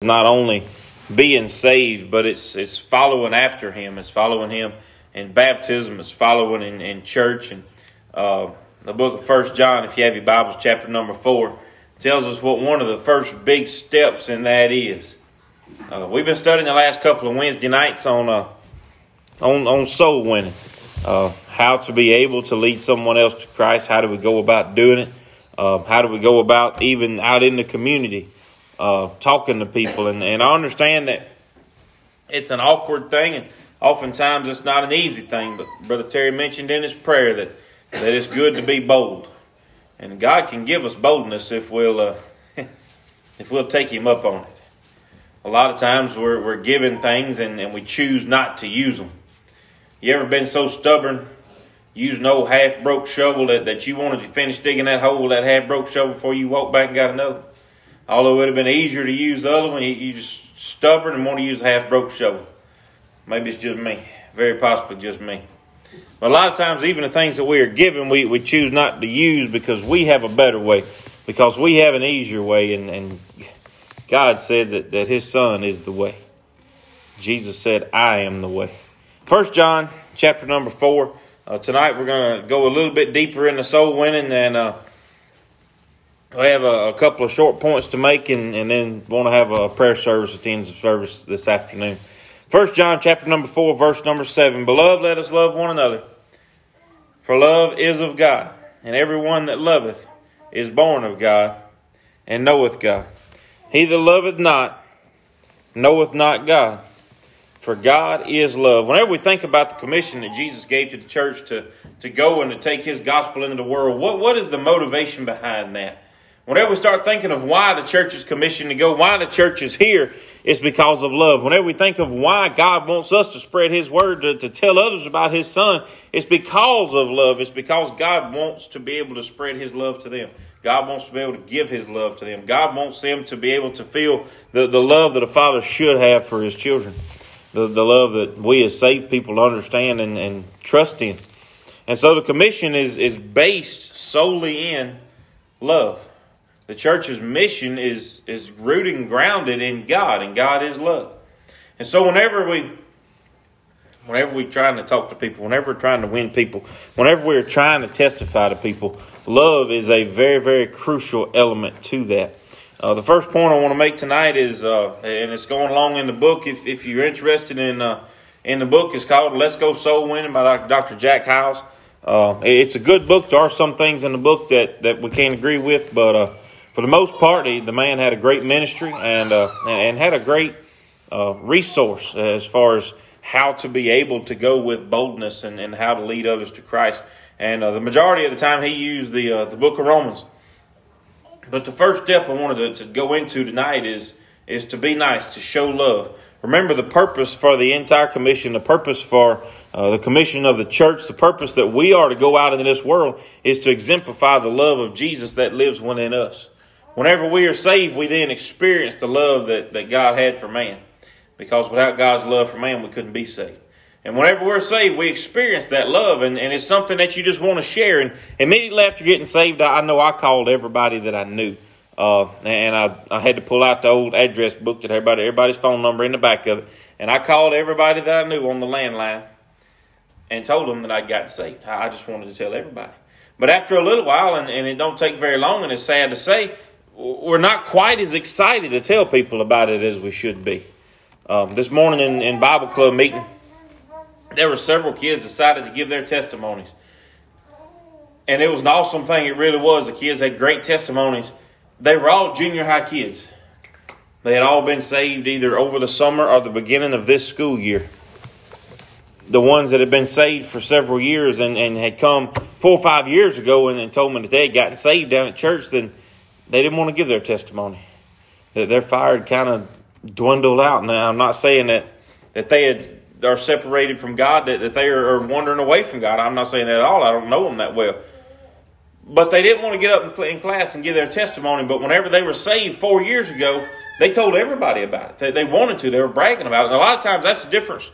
not only being saved, but it's it's following after Him. It's following Him in baptism. It's following in, in church. And uh, the book of First John, if you have your Bibles, chapter number four, tells us what one of the first big steps in that is. Uh, we've been studying the last couple of Wednesday nights on uh, on on soul winning, uh, how to be able to lead someone else to Christ. How do we go about doing it? Uh, how do we go about even out in the community? Uh, talking to people. And, and I understand that it's an awkward thing, and oftentimes it's not an easy thing. But Brother Terry mentioned in his prayer that, that it's good to be bold. And God can give us boldness if we'll, uh, if we'll take Him up on it. A lot of times we're, we're given things and, and we choose not to use them. You ever been so stubborn, using an old half broke shovel that, that you wanted to finish digging that hole with that half broke shovel before you walked back and got another? Although it would have been easier to use the other one, you just stubborn and want to use a half broke shovel. Maybe it's just me. Very possibly just me. But a lot of times, even the things that we are given, we, we choose not to use because we have a better way, because we have an easier way, and, and God said that, that His Son is the way. Jesus said, I am the way. First John chapter number four. Uh, tonight we're going to go a little bit deeper into soul winning and uh, we have a, a, couple of short points to make and, and then want to have a prayer service at the end of service this afternoon. First John chapter number four, verse number seven. Beloved, let us love one another. For love is of God, and everyone that loveth is born of God and knoweth God. He that loveth not knoweth not God. For God is love. Whenever we think about the commission that Jesus gave to the church to, to go and to take his gospel into the world, what, what is the motivation behind that? Whenever we start thinking of why the church is commissioned to go, why the church is here, it's because of love. Whenever we think of why God wants us to spread His word, to, to tell others about His Son, it's because of love. It's because God wants to be able to spread His love to them. God wants to be able to give His love to them. God wants them to be able to feel the, the love that a father should have for His children. The, the love that we as saved people understand and, and trust in. And so the commission is, is based solely in love. The church's mission is, is rooted and grounded in God, and God is love. And so whenever we whenever we're trying to talk to people, whenever we're trying to win people, whenever we're trying to testify to people, love is a very, very crucial element to that. Uh, the first point I want to make tonight is, uh, and it's going along in the book. If, if you're interested in uh, in the book, it's called "Let's Go Soul Winning" by Dr. Jack Hyles. Uh, it's a good book. There are some things in the book that, that we can't agree with, but uh, for the most part, he, the man had a great ministry and uh, and had a great uh, resource as far as how to be able to go with boldness and, and how to lead others to Christ. And uh, the majority of the time, he used the uh, the Book of Romans. But the first step I wanted to, to go into tonight is is to be nice, to show love. Remember the purpose for the entire commission, the purpose for uh, the commission of the church, the purpose that we are to go out into this world is to exemplify the love of Jesus that lives within us. Whenever we are saved, we then experience the love that, that God had for man. Because without God's love for man, we couldn't be saved. And whenever we're saved, we experience that love, and, and it's something that you just want to share. And immediately after getting saved, I know I called everybody that I knew. Uh, and I, I had to pull out the old address book that everybody everybody's phone number in the back of it. And I called everybody that I knew on the landline and told them that I'd gotten saved. I just wanted to tell everybody. But after a little while, and, and it don't take very long, and it's sad to say, we're not quite as excited to tell people about it as we should be. Um, this morning in, in Bible club meeting, there were several kids decided to give their testimonies. And it was an awesome thing. It really was. The kids had great testimonies. They were all junior high kids. They had all been saved either over the summer or the beginning of this school year. The ones that had been saved for several years and, and had come four or five years ago and, and told me that they had gotten saved down at church, then they didn't want to give their testimony. Their fire had kind of dwindled out. Now, I'm not saying that, that they had, are separated from God, that, that they are, are wandering away from God. I'm not saying that at all. I don't know them that well. But they didn't want to get up in class and give their testimony. But whenever they were saved four years ago, they told everybody about it. They, they wanted to. They were bragging about it. And a lot of times that's the difference.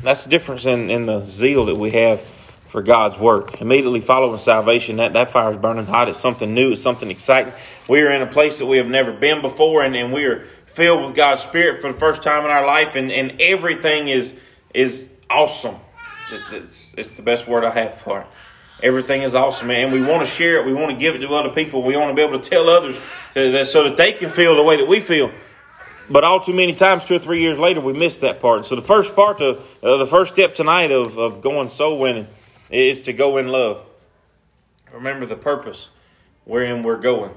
That's the difference in, in the zeal that we have for God's work. Immediately following salvation, that, that fire is burning hot. It's something new, it's something exciting. We are in a place that we have never been before, and, and we are filled with God's Spirit for the first time in our life, and, and everything is is awesome. It's, it's, it's the best word I have for it. Everything is awesome, and we want to share it. We want to give it to other people. We want to be able to tell others that, so that they can feel the way that we feel. But all too many times, two or three years later, we miss that part. So the first part of uh, the first step tonight of, of going soul winning is to go in love. Remember the purpose wherein we're going.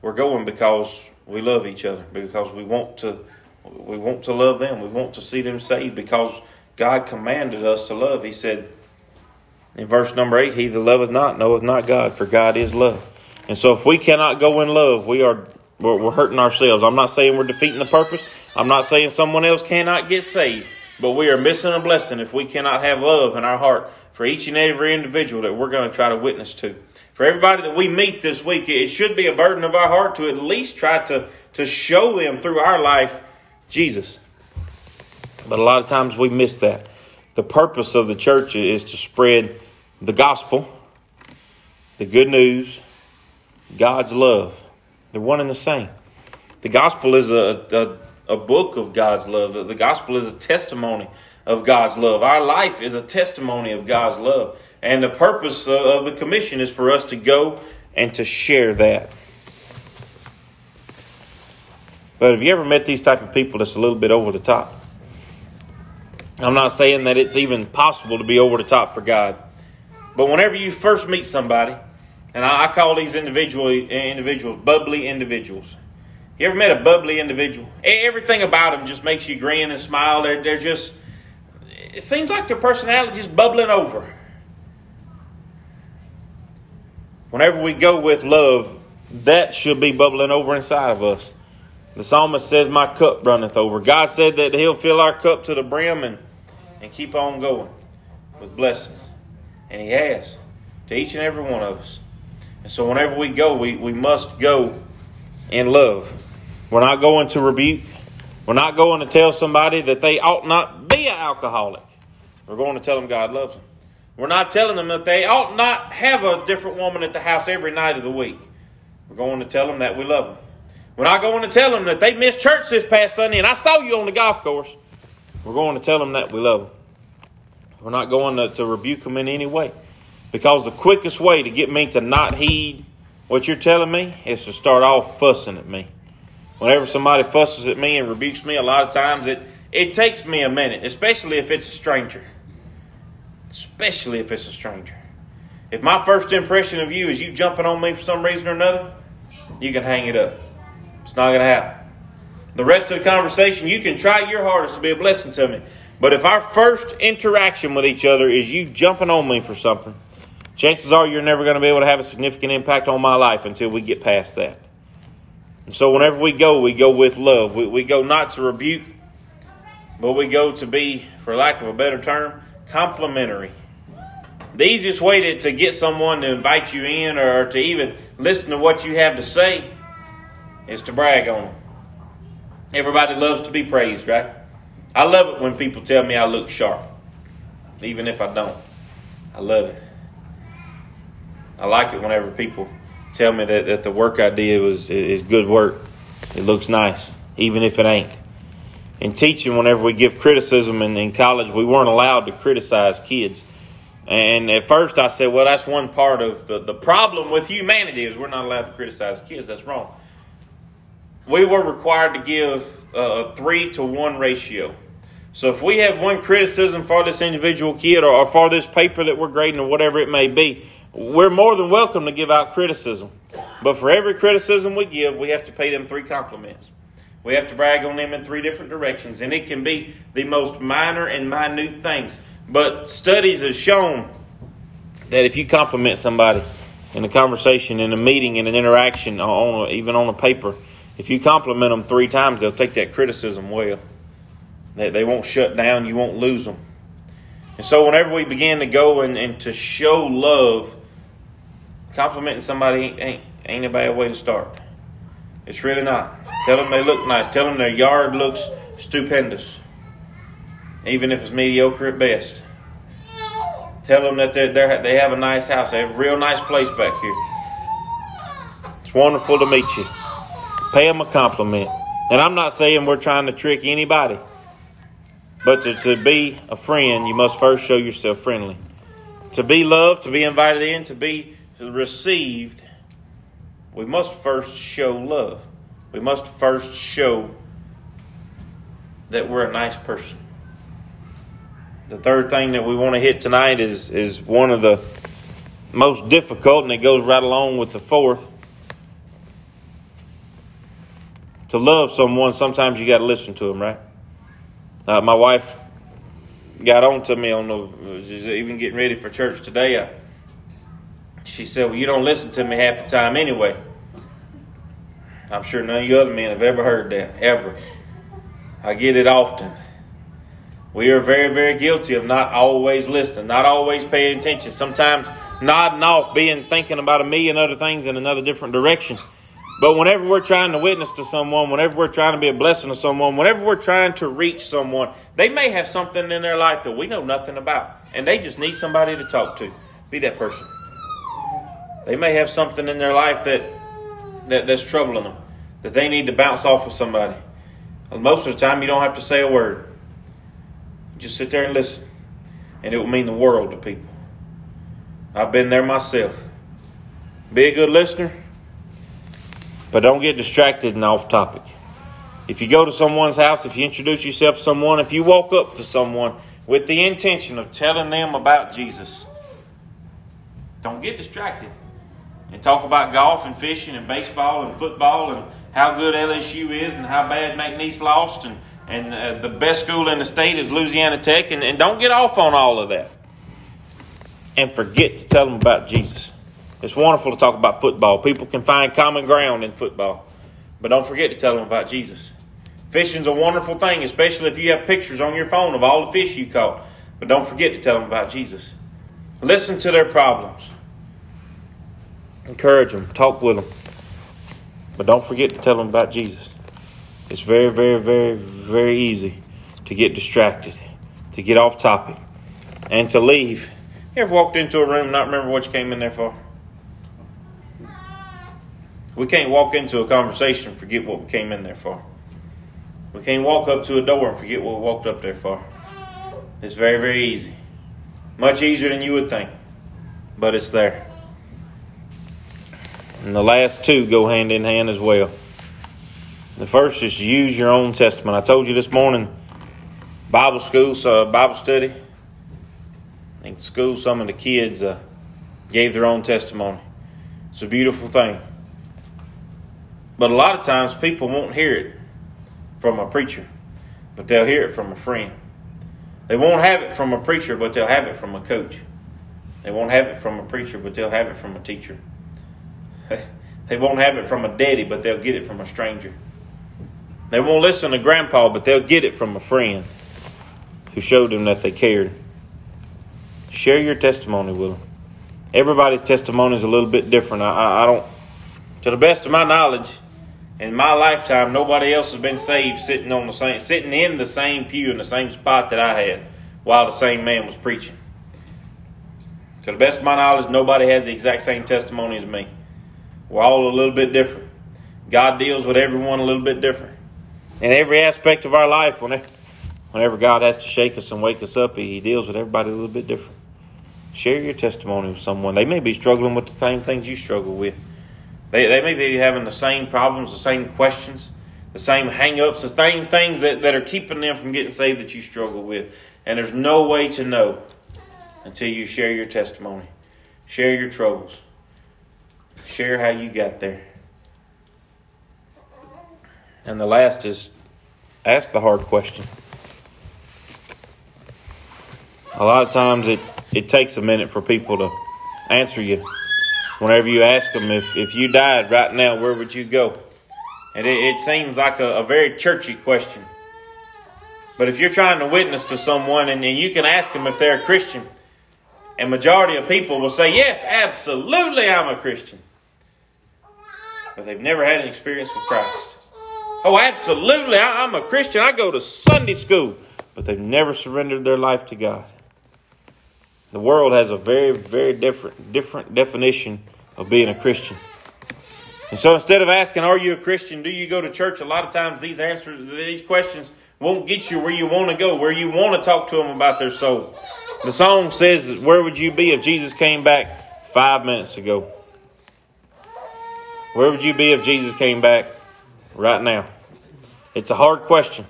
We're going because we love each other, because we want to we want to love them. We want to see them saved because God commanded us to love. He said in verse number eight, He that loveth not knoweth not God, for God is love. And so if we cannot go in love, we are we're, hurting ourselves. I'm not saying we're defeating the purpose. I'm not saying someone else cannot get saved, but we are missing a blessing if we cannot have love in our heart for each and every individual that we're going to try to witness to. For everybody that we meet this week, it should be a burden of our heart to at least try to, to show them through our life Jesus. But a lot of times we miss that. The purpose of the church is to spread the gospel, the good news, God's love. They're one and the same. The gospel is a, a, a book of God's love. The, gospel is a testimony of God's love. Our life is a testimony of God's love. And the purpose of the commission is for us to go and to share that. But have you ever met these type of people that's a little bit over the top? I'm not saying that it's even possible to be over the top for God. But whenever you first meet somebody, and I, call these individual individuals bubbly individuals. You ever met a bubbly individual? Everything about them just makes you grin and smile. They're, they're just, it seems like their personality is bubbling over. Whenever we go with love, that should be bubbling over inside of us. The psalmist says, My cup runneth over. God said that He'll fill our cup to the brim and, and keep on going with blessings. And He has to each and every one of us. And so whenever we go, we, we must go in love. We're not going to rebuke. We're not going to tell somebody that they ought not be an alcoholic. We're going to tell them God loves them. We're not telling them that they ought not have a different woman at the house every night of the week. We're going to tell them that we love them. We're not going to tell them that they missed church this past Sunday and I saw you on the golf course. We're going to tell them that we love them. We're not going to, to rebuke them in any way. Because the quickest way to get me to not heed what you're telling me is to start off fussing at me. Whenever somebody fusses at me and rebukes me, a lot of times it, it takes me a minute, especially if it's a stranger especially if it's a stranger. If my first impression of you is you jumping on me for some reason or another, you can hang it up. It's not going to happen. The rest of the conversation, you can try your hardest to be a blessing to me. But if our first interaction with each other is you jumping on me for something, chances are you're never going to be able to have a significant impact on my life until we get past that. And so whenever we go, we go with love. We, we go not to rebuke, but we go to be, for lack of a better term, complimentary. The easiest way to, to get someone to invite you in or to even listen to what you have to say is to brag on them. Everybody loves to be praised, right? I love it when people tell me I look sharp, even if I don't. I love it. I like it whenever people tell me that, that the work I did was is good work. It looks nice, even if it ain't in teaching, whenever we give criticism in, in college, we weren't allowed to criticize kids. And at first I said, well, that's one part of the, the problem with humanity is we're not allowed to criticize kids. That's wrong. We were required to give a three to one ratio. So if we have one criticism for this individual kid or, or for this paper that we're grading or whatever it may be, we're more than welcome to give out criticism. But for every criticism we give, we have to pay them three compliments. We have to brag on them in three different directions, and it can be the most minor and minute things. But studies have shown that if you compliment somebody in a conversation, in a meeting, in an interaction, on even on a paper, if you compliment them three times, they'll take that criticism well. They, they won't shut down, you won't lose them. And so, whenever we begin to go and, and to show love, complimenting somebody ain't, ain't a bad way to start. It's really not. Tell them they look nice. Tell them their yard looks stupendous, even if it's mediocre at best. Tell them that they're, they have a nice house. They have a real nice place back here. It's wonderful to meet you. Pay them a compliment. And I'm not saying we're trying to trick anybody. But to, to be a friend, you must first show yourself friendly. To be loved, to be invited in, to be received, we must first show love. We must first show that we're a nice person. The third thing that we want to hit tonight is, is one of the most difficult, and it goes right along with the fourth. To love someone, sometimes you got to listen to them, right? Uh, my wife got on to me on the even getting ready for church today. I, she said, "Well, you don't listen to me half the time anyway." I'm sure none of you other men have ever heard that ever. I get it often. We are very, very guilty of not always listening, not always paying attention. Sometimes nodding off, being thinking about a million other things in another different direction. But whenever we're trying to witness to someone, whenever we're trying to be a blessing to someone, whenever we're trying to reach someone, they may have something in their life that we know nothing about. And they just need somebody to talk to. Be that person. They may have something in their life that, that that's troubling them, that they need to bounce off of somebody. Most of the time, you don't have to say a word. Just sit there and listen. And it will mean the world to people. I've been there myself. Be a good listener but don't get distracted and off topic. If you go to someone's house, if you introduce yourself to someone, if you walk up to someone with the intention of telling them about Jesus, don't get distracted and talk about golf and fishing and baseball and football and how good LSU is and how bad McNeese lost and, and uh, the best school in the state is Louisiana Tech. And, and don't get off on all of that. And forget to tell them about Jesus. It's wonderful to talk about football. People can find common ground in football. But don't forget to tell them about Jesus. Fishing's a wonderful thing, especially if you have pictures on your phone of all the fish you caught. But don't forget to tell them about Jesus. Listen to their problems. Encourage them. Talk with them. But don't forget to tell them about Jesus. It's very, very, very, very easy to get distracted, to get off topic, and to leave. You ever walked into a room and not remember what you came in there for? We can't walk into a conversation and forget what we came in there for. We can't walk up to a door and forget what we walked up there for. It's very, very easy. Much easier than you would think, but it's there. And the last two go hand in hand as well. The first is use your own testament. I told you this morning, Bible school, so Bible study. In school, some of the kids uh, gave their own testimony. It's a beautiful thing. But a lot of times people won't hear it from a preacher, but they'll hear it from a friend. They won't have it from a preacher, but they'll have it from a coach. They won't have it from a preacher, but they'll have it from a teacher. They won't have it from a daddy, but they'll get it from a stranger. They won't listen to grandpa, but they'll get it from a friend who showed them that they cared. Share your testimony with them. Everybody's testimony is a little bit different. I, I, I don't, to the best of my knowledge, in my lifetime, nobody else has been saved sitting on the same, sitting in the same pew in the same spot that I had while the same man was preaching. To the best of my knowledge, nobody has the exact same testimony as me. We're all a little bit different. God deals with everyone a little bit different. In every aspect of our life, whenever, God has to shake us and wake us up, He deals with everybody a little bit different. Share your testimony with someone. They may be struggling with the same things you struggle with. They, they may be having the same problems, the same questions, the same hang ups, the same things that, that are keeping them from getting saved that you struggle with. And there's no way to know until you share your testimony, share your troubles, share how you got there. And the last is ask the hard question. A lot of times it, it takes a minute for people to answer you whenever you ask them if, if you died right now, where would you go? And it, it seems like a, a, very churchy question. But if you're trying to witness to someone and, and you can ask them if they're a Christian, and majority of people will say, yes, absolutely, I'm a Christian. But they've never had an experience with Christ. Oh, absolutely, I, I'm a Christian. I go to Sunday school. But they've never surrendered their life to God. The world has a very, very different, different definition of being a Christian. And so instead of asking, Are you a Christian? Do you go to church? A lot of times these answers, these questions won't get you where you want to go, where you want to talk to them about their soul. The song says, Where would you be if Jesus came back five minutes ago? Where would you be if Jesus came back right now? It's a hard question.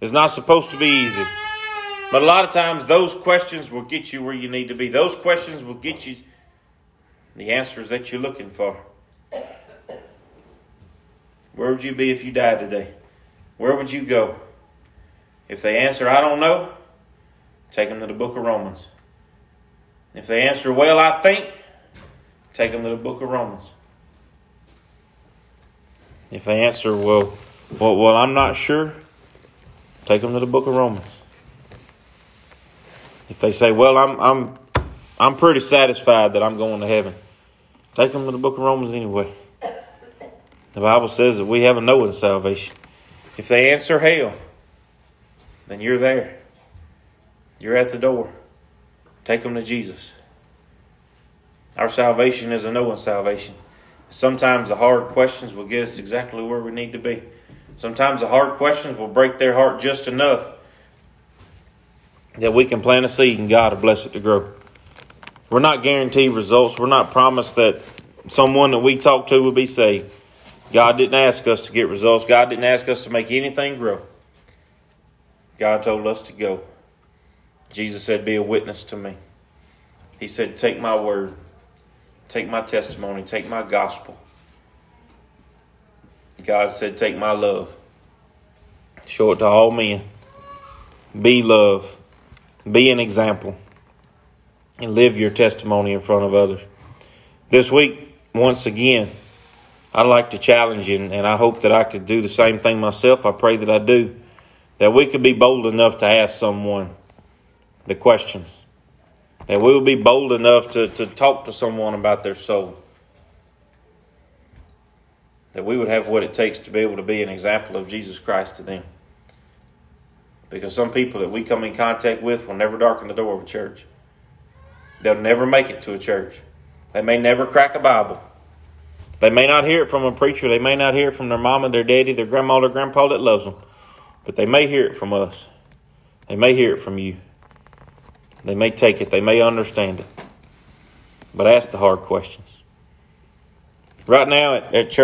It's not supposed to be easy. But a lot of times, those questions will get you where you need to be. Those questions will get you the answers that you're looking for. Where would you be if you died today? Where would you go? If they answer, I don't know, take them to the book of Romans. If they answer, well, I think, take them to the book of Romans. If they answer, well, well, well I'm not sure, take them to the book of Romans. If they say, well, I'm, I'm, I'm pretty satisfied that I'm going to heaven, take them to the book of Romans anyway. The Bible says that we have a knowing salvation. If they answer hell, then you're there. You're at the door. Take them to Jesus. Our salvation is a knowing salvation. Sometimes the hard questions will get us exactly where we need to be. Sometimes the hard questions will break their heart just enough that we can plant a seed and God will bless it to grow. We're not guaranteed results. We're not promised that someone that we talk to will be saved. God didn't ask us to get results. God didn't ask us to make anything grow. God told us to go. Jesus said, Be a witness to me. He said, Take my word, take my testimony, take my gospel. God said, Take my love, show it to all men. Be love, be an example, and live your testimony in front of others. This week, once again, I'd like to challenge you, and I hope that I could do the same thing myself. I pray that I do that we could be bold enough to ask someone the questions, that we will be bold enough to, to talk to someone about their soul, that we would have what it takes to be able to be an example of Jesus Christ to them. Because some people that we come in contact with will never darken the door of a church. They'll never make it to a church. They may never crack a Bible. They may not hear it from a preacher. They may not hear it from their mama, their daddy, their grandma, their grandpa that loves them. But they may hear it from us. They may hear it from you. They may take it. They may understand it. But ask the hard questions. Right now at, at church,